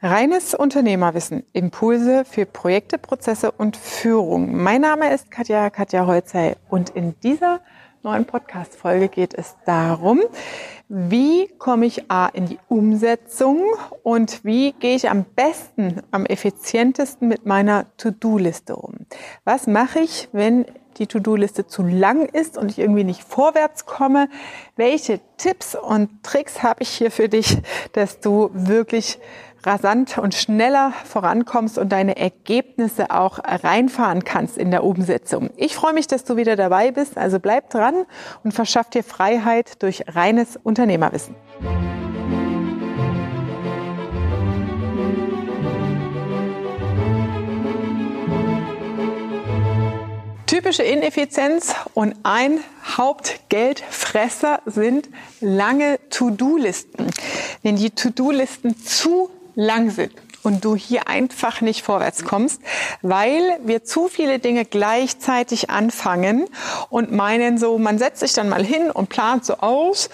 Reines Unternehmerwissen, Impulse für Projekte, Prozesse und Führung. Mein Name ist Katja, Katja Holzei und in dieser neuen Podcast-Folge geht es darum, wie komme ich A in die Umsetzung und wie gehe ich am besten, am effizientesten mit meiner To-Do-Liste um. Was mache ich, wenn die To-Do-Liste zu lang ist und ich irgendwie nicht vorwärts komme? Welche Tipps und Tricks habe ich hier für dich, dass du wirklich rasant und schneller vorankommst und deine Ergebnisse auch reinfahren kannst in der Umsetzung. Ich freue mich, dass du wieder dabei bist. Also bleib dran und verschaff dir Freiheit durch reines Unternehmerwissen. Typische Ineffizienz und ein Hauptgeldfresser sind lange To-Do-Listen. Wenn die To-Do-Listen zu lang sind und du hier einfach nicht vorwärts kommst, weil wir zu viele Dinge gleichzeitig anfangen und meinen so, man setzt sich dann mal hin und plant so aus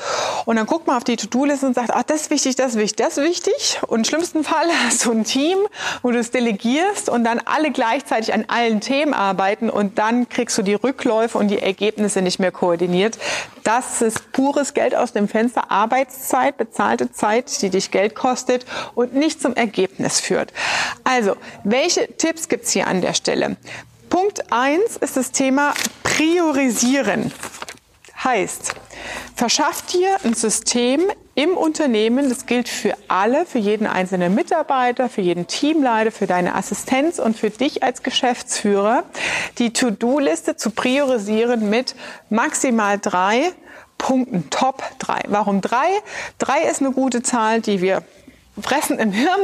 und dann guckt man auf die To-Do-Liste und sagt, ach, das ist wichtig, das ist wichtig, das ist wichtig und im schlimmsten Fall hast du ein Team, wo du es delegierst und dann alle gleichzeitig an allen Themen arbeiten und dann kriegst du die Rückläufe und die Ergebnisse nicht mehr koordiniert. Das ist pures Geld aus dem Fenster, Arbeitszeit, bezahlte Zeit, die dich Geld kostet und nicht zum Ergebnis führt. Also, welche Tipps gibt's hier an der Stelle? Punkt eins ist das Thema Priorisieren. Heißt, verschaff dir ein System im Unternehmen, das gilt für alle, für jeden einzelnen Mitarbeiter, für jeden Teamleiter, für deine Assistenz und für dich als Geschäftsführer, die To-Do-Liste zu priorisieren mit maximal drei Punkten, Top drei. Warum drei? Drei ist eine gute Zahl, die wir fressen im Hirn,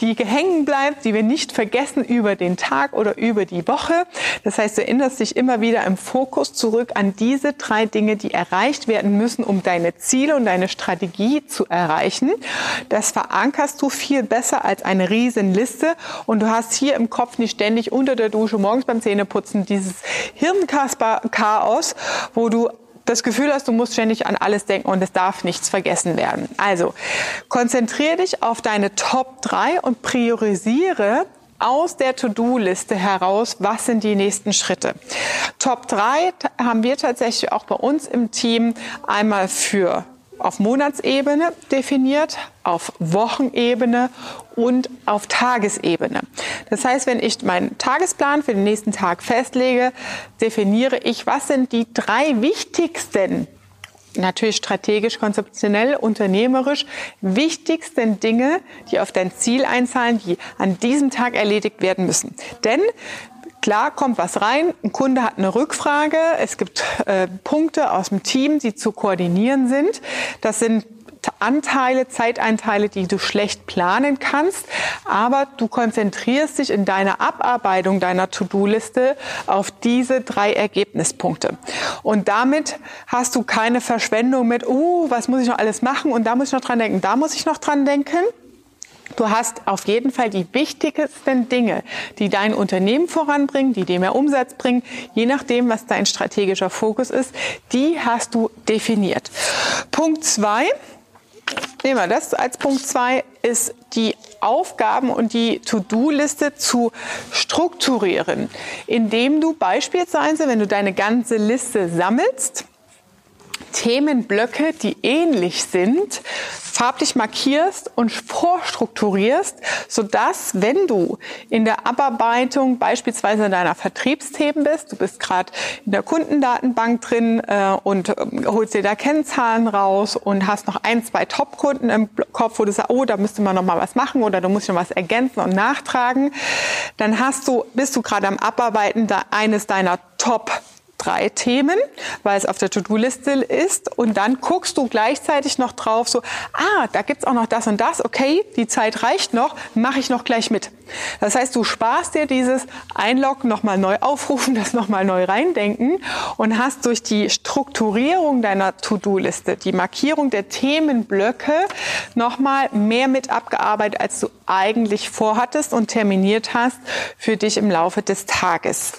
die hängen bleibt, die wir nicht vergessen über den Tag oder über die Woche. Das heißt, du erinnerst dich immer wieder im Fokus zurück an diese drei Dinge, die erreicht werden müssen, um deine Ziele und deine Strategie zu erreichen. Das verankerst du viel besser als eine Riesenliste und du hast hier im Kopf nicht ständig unter der Dusche morgens beim Zähneputzen dieses Hirnchaos, wo du das Gefühl hast, du musst ständig an alles denken und es darf nichts vergessen werden. Also konzentriere dich auf deine Top 3 und priorisiere aus der To-Do-Liste heraus, was sind die nächsten Schritte. Top 3 haben wir tatsächlich auch bei uns im Team einmal für auf Monatsebene definiert, auf Wochenebene und auf Tagesebene. Das heißt, wenn ich meinen Tagesplan für den nächsten Tag festlege, definiere ich, was sind die drei wichtigsten natürlich strategisch, konzeptionell, unternehmerisch wichtigsten Dinge, die auf dein Ziel einzahlen, die an diesem Tag erledigt werden müssen. Denn Klar kommt was rein, ein Kunde hat eine Rückfrage, es gibt äh, Punkte aus dem Team, die zu koordinieren sind. Das sind Anteile, Zeiteinteile, die du schlecht planen kannst, aber du konzentrierst dich in deiner Abarbeitung deiner To-Do-Liste auf diese drei Ergebnispunkte. Und damit hast du keine Verschwendung mit, oh, was muss ich noch alles machen? Und da muss ich noch dran denken, da muss ich noch dran denken, Du hast auf jeden Fall die wichtigsten Dinge, die dein Unternehmen voranbringen, die dir mehr Umsatz bringen, je nachdem, was dein strategischer Fokus ist, die hast du definiert. Punkt zwei, nehmen wir das als Punkt zwei, ist die Aufgaben und die To-Do-Liste zu strukturieren, indem du beispielsweise, wenn du deine ganze Liste sammelst, Themenblöcke, die ähnlich sind, farblich markierst und vorstrukturierst, sodass, wenn du in der Abarbeitung beispielsweise deiner Vertriebsthemen bist, du bist gerade in der Kundendatenbank drin äh, und äh, holst dir da Kennzahlen raus und hast noch ein, zwei Top-Kunden im Kopf, wo du sagst, oh, da müsste man noch mal was machen oder du musst noch was ergänzen und nachtragen, dann hast du, bist du gerade am Abarbeiten da eines deiner Top drei Themen, weil es auf der To-Do-Liste ist. Und dann guckst du gleichzeitig noch drauf, so, ah, da gibt's auch noch das und das. Okay, die Zeit reicht noch, mache ich noch gleich mit. Das heißt, du sparst dir dieses Einloggen, nochmal neu aufrufen, das nochmal neu reindenken und hast durch die Strukturierung deiner To-Do-Liste, die Markierung der Themenblöcke nochmal mehr mit abgearbeitet, als du eigentlich vorhattest und terminiert hast für dich im Laufe des Tages.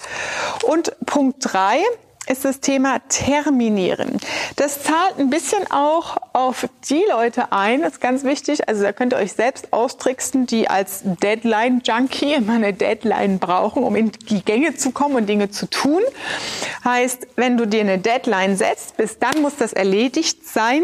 Und Punkt drei ist das Thema Terminieren. Das zahlt ein bisschen auch auf die Leute ein, das ist ganz wichtig. Also da könnt ihr euch selbst austricksen, die als Deadline-Junkie immer eine Deadline brauchen, um in die Gänge zu kommen und Dinge zu tun. Heißt, wenn du dir eine Deadline setzt, bis dann muss das erledigt sein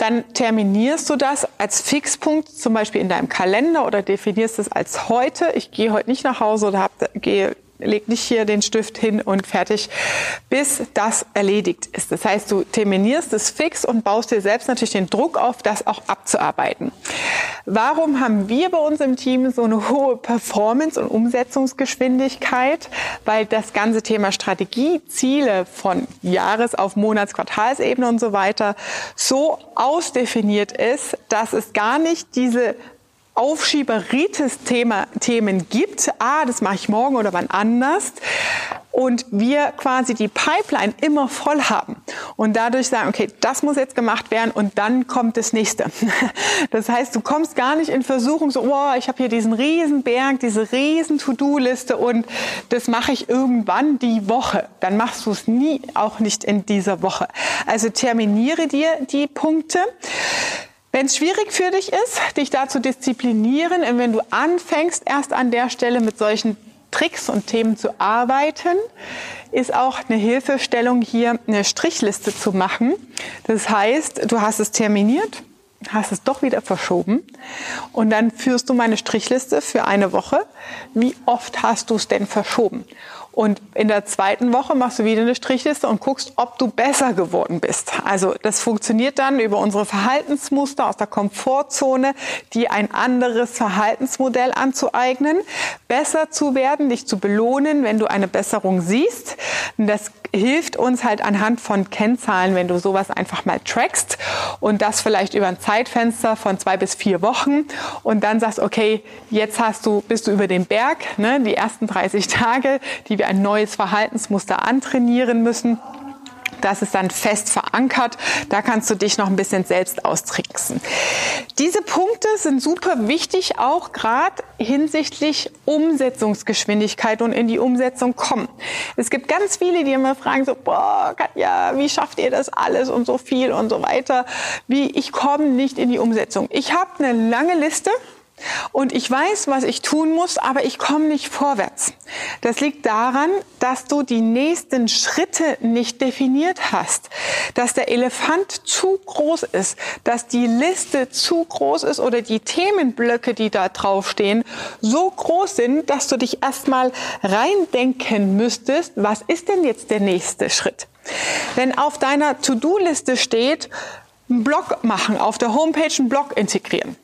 dann terminierst du das als Fixpunkt, zum Beispiel in deinem Kalender oder definierst es als heute. Ich gehe heute nicht nach Hause oder hab, gehe leg nicht hier den Stift hin und fertig, bis das erledigt ist. Das heißt, du terminierst es fix und baust dir selbst natürlich den Druck auf, das auch abzuarbeiten. Warum haben wir bei uns im Team so eine hohe Performance und Umsetzungsgeschwindigkeit? Weil das ganze Thema Strategie, Ziele von Jahres- auf Monats-, Quartalsebene und so weiter so ausdefiniert ist, dass es gar nicht diese Aufschieberitis-Themen gibt. Ah, das mache ich morgen oder wann anders. Und wir quasi die Pipeline immer voll haben und dadurch sagen, okay, das muss jetzt gemacht werden und dann kommt das nächste. Das heißt, du kommst gar nicht in Versuchung so, oh, ich habe hier diesen riesen Berg, diese riesen To-Do-Liste und das mache ich irgendwann die Woche. Dann machst du es nie, auch nicht in dieser Woche. Also terminiere dir die Punkte. Wenn es schwierig für dich ist, dich da zu disziplinieren, und wenn du anfängst, erst an der Stelle mit solchen Tricks und Themen zu arbeiten, ist auch eine Hilfestellung hier, eine Strichliste zu machen. Das heißt, du hast es terminiert, hast es doch wieder verschoben und dann führst du meine Strichliste für eine Woche. Wie oft hast du es denn verschoben? Und in der zweiten Woche machst du wieder eine Strichliste und guckst, ob du besser geworden bist. Also das funktioniert dann über unsere Verhaltensmuster aus der Komfortzone, die ein anderes Verhaltensmodell anzueignen, besser zu werden, dich zu belohnen, wenn du eine Besserung siehst. Das hilft uns halt anhand von Kennzahlen, wenn du sowas einfach mal trackst und das vielleicht über ein Zeitfenster von zwei bis vier Wochen und dann sagst, okay, jetzt hast du, bist du über den Berg, ne, die ersten 30 Tage, die wir ein neues Verhaltensmuster antrainieren müssen. Das ist dann fest verankert. Da kannst du dich noch ein bisschen selbst austricksen. Diese Punkte sind super wichtig, auch gerade hinsichtlich Umsetzungsgeschwindigkeit und in die Umsetzung kommen. Es gibt ganz viele, die immer fragen so, boah, Katja, wie schafft ihr das alles und so viel und so weiter? Wie, ich komme nicht in die Umsetzung. Ich habe eine lange Liste und ich weiß, was ich tun muss, aber ich komme nicht vorwärts. Das liegt daran, dass du die nächsten Schritte nicht definiert hast, dass der Elefant zu groß ist, dass die Liste zu groß ist oder die Themenblöcke, die da draufstehen, so groß sind, dass du dich erstmal reindenken müsstest, was ist denn jetzt der nächste Schritt? Wenn auf deiner To-Do-Liste steht, einen Blog machen, auf der Homepage einen Blog integrieren,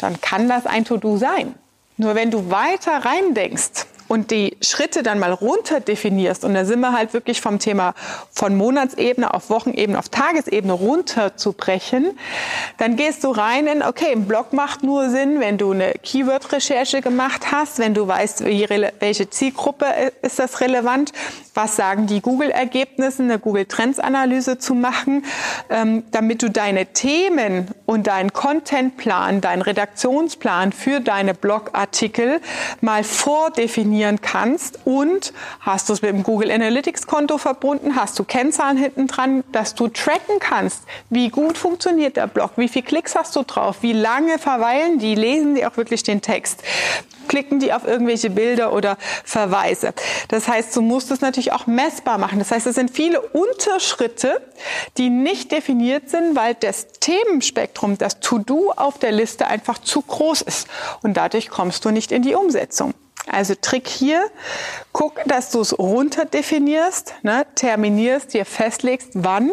dann kann das ein To-Do sein. Nur wenn du weiter reindenkst und die Schritte dann mal runter definierst, und da sind wir halt wirklich vom Thema von Monatsebene auf Wochenebene auf Tagesebene runterzubrechen, dann gehst du rein in, okay, ein Blog macht nur Sinn, wenn du eine Keyword-Recherche gemacht hast, wenn du weißt, welche Zielgruppe ist das relevant, was sagen die Google-Ergebnisse, eine Google-Trends-Analyse zu machen, ähm, damit du deine Themen und deinen Contentplan, deinen Redaktionsplan für deine Blogartikel mal vordefinieren kannst und hast du es mit dem Google Analytics Konto verbunden, hast du Kennzahlen hinten dran, dass du tracken kannst, wie gut funktioniert der Blog, wie viele Klicks hast du drauf, wie lange verweilen die, lesen die auch wirklich den Text klicken die auf irgendwelche Bilder oder Verweise. Das heißt, du musst es natürlich auch messbar machen. Das heißt, es sind viele Unterschritte, die nicht definiert sind, weil das Themenspektrum, das To-Do auf der Liste einfach zu groß ist. Und dadurch kommst du nicht in die Umsetzung. Also Trick hier, guck, dass du es runterdefinierst, ne, terminierst, dir festlegst, wann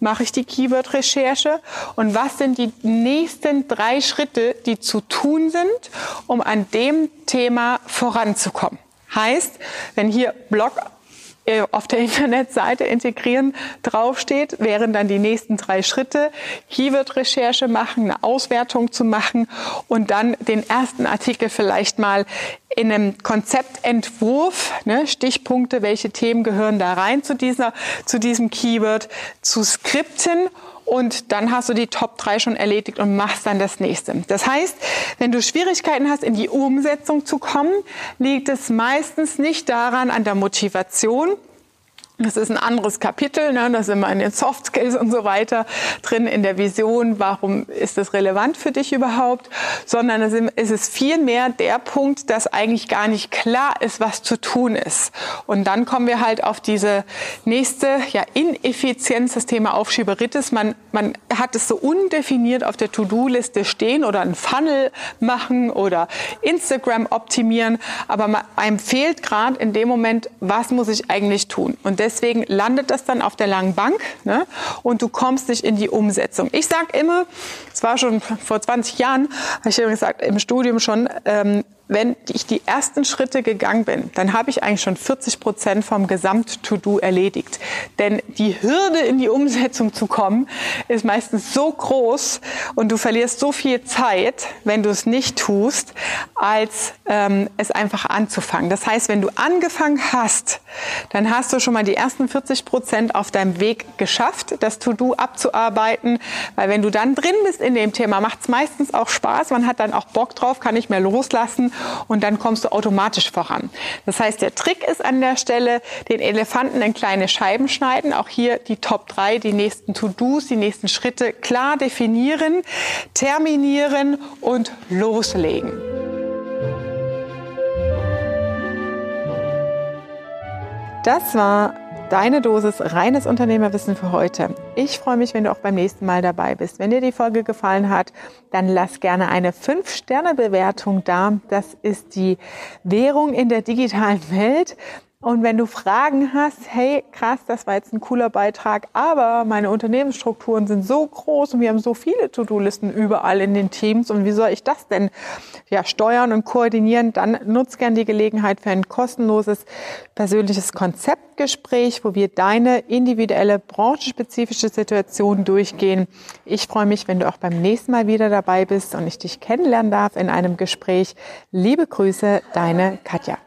mache ich die Keyword-Recherche und was sind die nächsten drei Schritte, die zu tun sind, um an dem Thema voranzukommen. Heißt, wenn hier Blog auf der Internetseite integrieren draufsteht, wären dann die nächsten drei Schritte, Keyword-Recherche machen, eine Auswertung zu machen und dann den ersten Artikel vielleicht mal in einem Konzeptentwurf, ne, Stichpunkte, welche Themen gehören da rein zu dieser, zu diesem Keyword, zu skripten und dann hast du die Top 3 schon erledigt und machst dann das nächste. Das heißt, wenn du Schwierigkeiten hast, in die Umsetzung zu kommen, liegt es meistens nicht daran an der Motivation, Das ist ein anderes Kapitel, ne? da sind wir in den Soft Skills und so weiter drin, in der Vision, warum ist das relevant für dich überhaupt, sondern es ist vielmehr der Punkt, dass eigentlich gar nicht klar ist, was zu tun ist. Und dann kommen wir halt auf diese nächste ja, Ineffizienz, das Thema Aufschieberitis. Man, man hat es so undefiniert auf der To-Do-Liste stehen oder einen Funnel machen oder Instagram optimieren, aber man, einem fehlt gerade in dem Moment, was muss ich eigentlich tun? Und deswegen landet das dann auf der langen Bank ne? und du kommst nicht in die Umsetzung. Ich sage immer, es war schon vor 20 Jahren, habe ich gesagt, im Studium schon, ähm, wenn ich die ersten Schritte gegangen bin, dann habe ich eigentlich schon 40 Prozent vom Gesamt-To-Do erledigt. Denn die Hürde in die Umsetzung zu kommen, ist meistens so groß und du verlierst so viel Zeit, wenn du es nicht tust, als ähm, es einfach anzufangen. Das heißt, wenn du angefangen hast, dann hast du schon mal die ersten 40 Prozent auf deinem Weg geschafft, das To-Do abzuarbeiten. Weil wenn du dann drin bist in dem Thema, macht es meistens auch Spaß. Man hat dann auch Bock drauf, kann nicht mehr loslassen und dann kommst du automatisch voran. Das heißt, der Trick ist an der Stelle, den Elefanten in kleine Scheiben schneiden. Auch hier die Top 3, die nächsten To-Dos, die nächsten Schritte klar definieren, terminieren und loslegen. Das war deine Dosis reines Unternehmerwissen für heute. Ich freue mich, wenn du auch beim nächsten Mal dabei bist. Wenn dir die Folge gefallen hat, dann lass gerne eine 5-Sterne-Bewertung da. Das ist die Währung in der digitalen Welt. Und wenn du Fragen hast, hey, krass, das war jetzt ein cooler Beitrag, aber meine Unternehmensstrukturen sind so groß und wir haben so viele To-Do-Listen überall in den Teams und wie soll ich das denn ja, steuern und koordinieren, dann nutz gern die Gelegenheit für ein kostenloses persönliches Konzeptgespräch, wo wir deine individuelle branchenspezifische Situation durchgehen. Ich freue mich, wenn du auch beim nächsten Mal wieder dabei bist und ich dich kennenlernen darf in einem Gespräch. Liebe Grüße, deine Katja.